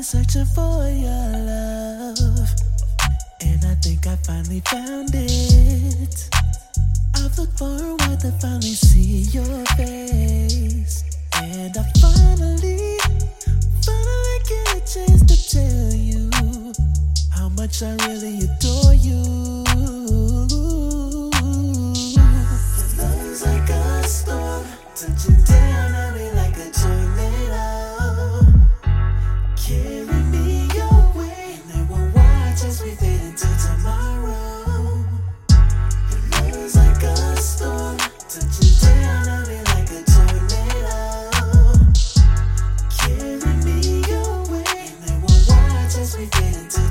been searching for your love, and I think I finally found it. I've looked for a while to finally see your face, and I finally, finally get a chance to tell you how much I really adore you. beginning to